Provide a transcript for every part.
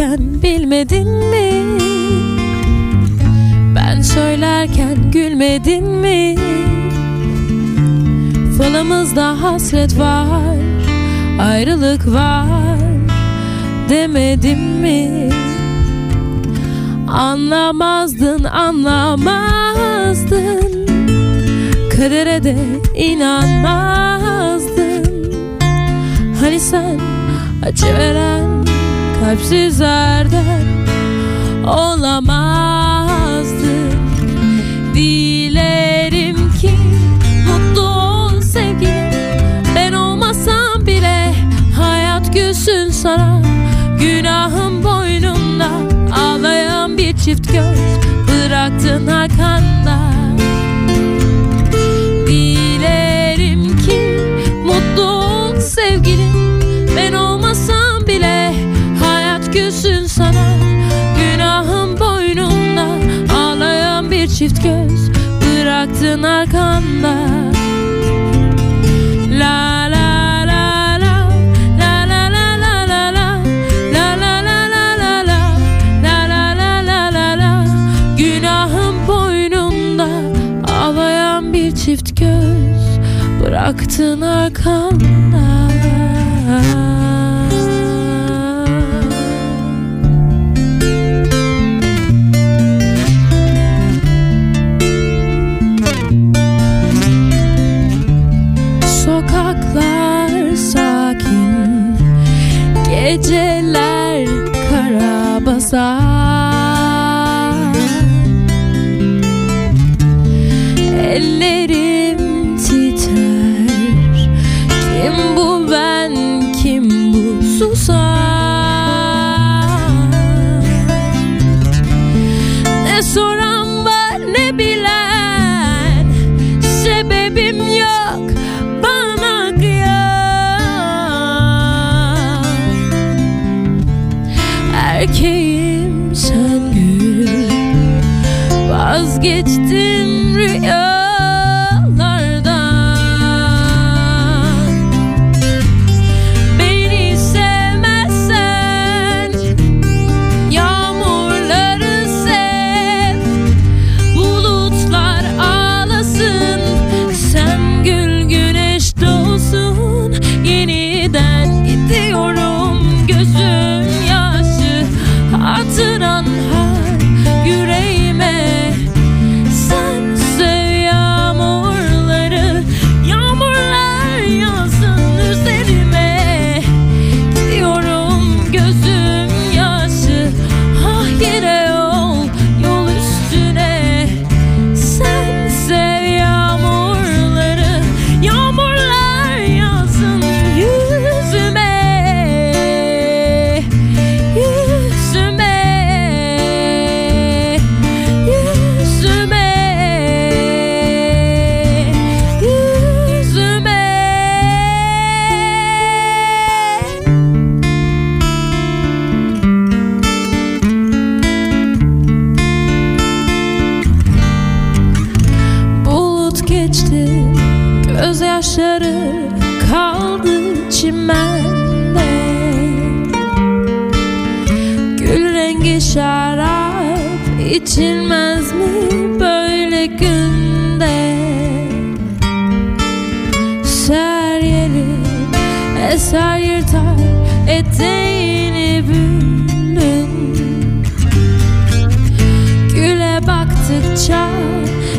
söylerken bilmedin mi? Ben söylerken gülmedin mi? Falımızda hasret var, ayrılık var demedim mi? Anlamazdın, anlamazdın Kadere de inanmazdın Hani sen acı veren kalpsizlerden olamazdın Dilerim ki mutlu ol sevgilim. Ben olmasam bile hayat gülsün sana. Günahım boynumda ağlayan bir çift göz. Bıraktın arkanda çift göz Bıraktın arkanda La la la la La la la la la la La la la la la la La la la la la la Günahım boynumda Ağlayan bir çift göz Bıraktın arkanda Hatıran Gözyaşları kaldı çimende. Gül rengi şarap içilmez mi böyle günde? Ser yeri eser yırtar eteğini bülbül. Güle baktıkça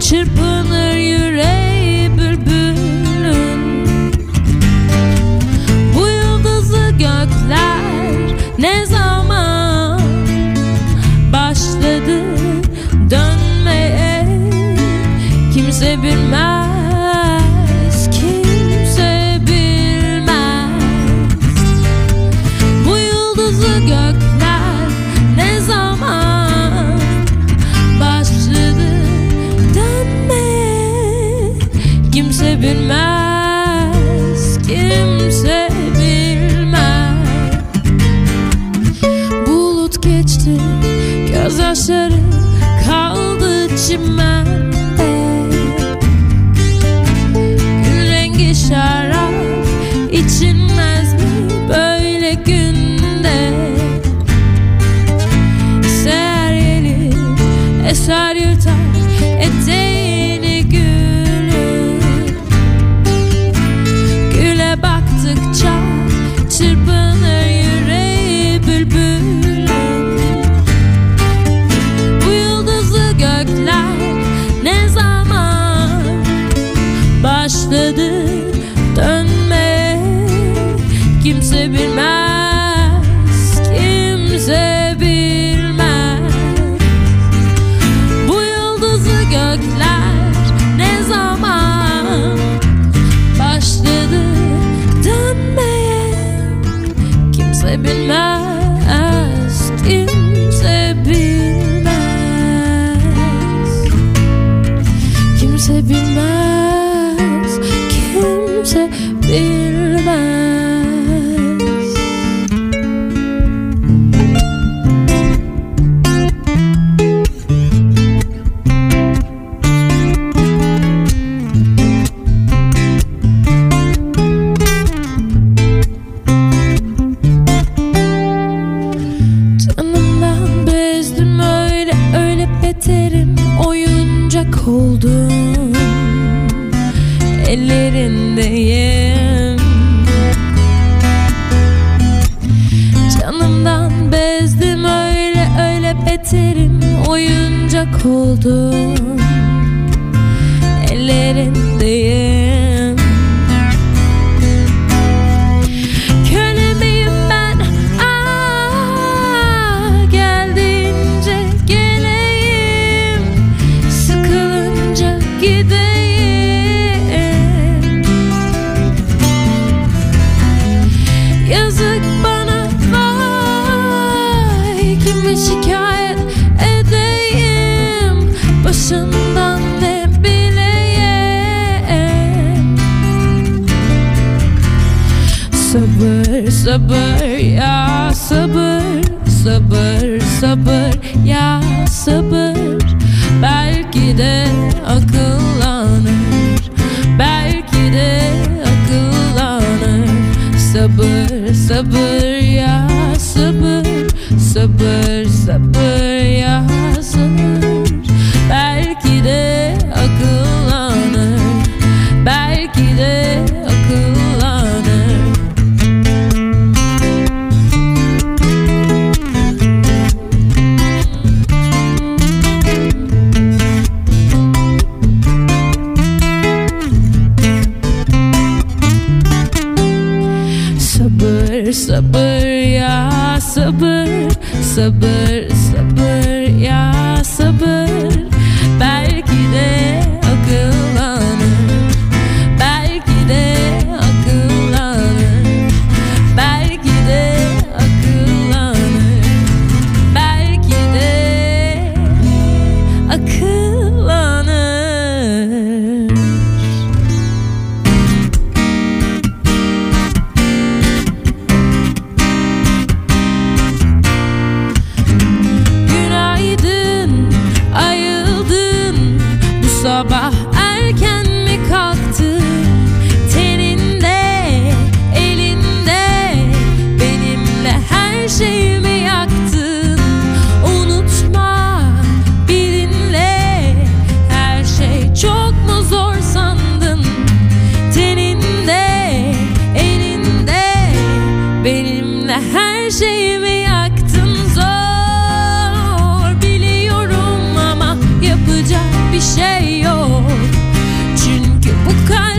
çırpınır Kimse bilmez, kimse bilmez. Bu yıldızlı gökler ne zaman başladı dönmeye Kimse bilmez, kimse bilmez. Bulut geçti, gözyaşları kaldı çimende rengi Ellerindeyim Canımdan bezdim öyle öyle beterim Oyuncak oldum. Ellerindeyim Sabır sabır ya sabır sabır sabır ya sabır. Belki de akıllanır belki de akıllanır. Sabır sabır ya sabır sabır sabır Sabır sabır ya sabır sabır sabır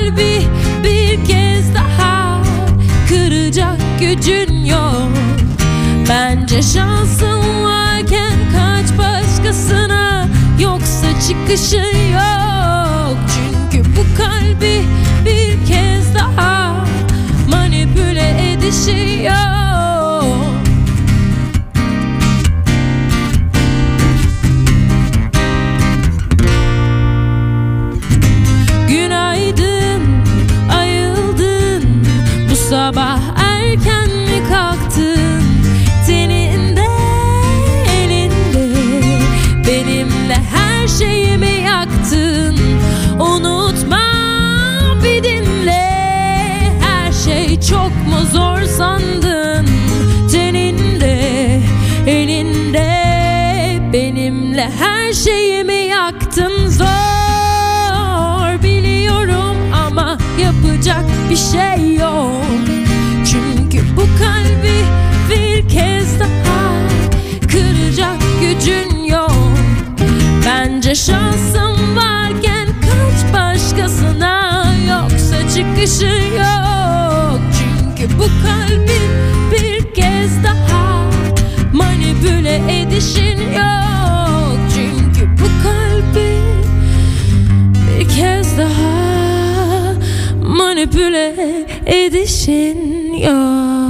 kalbi bir kez daha Kıracak gücün yok. Bence şansın varken kaç başkasına Yoksa çıkışın yok. Çünkü bu kalbi bir kez daha Manipüle edişi sandın? Teninde, elinde Benimle her şeyimi yaktın. Zor Biliyorum ama yapacak bir şey yok. Çünkü bu kalbi bir kez daha Kıracak gücün yok. Bence şansım varken edişin yok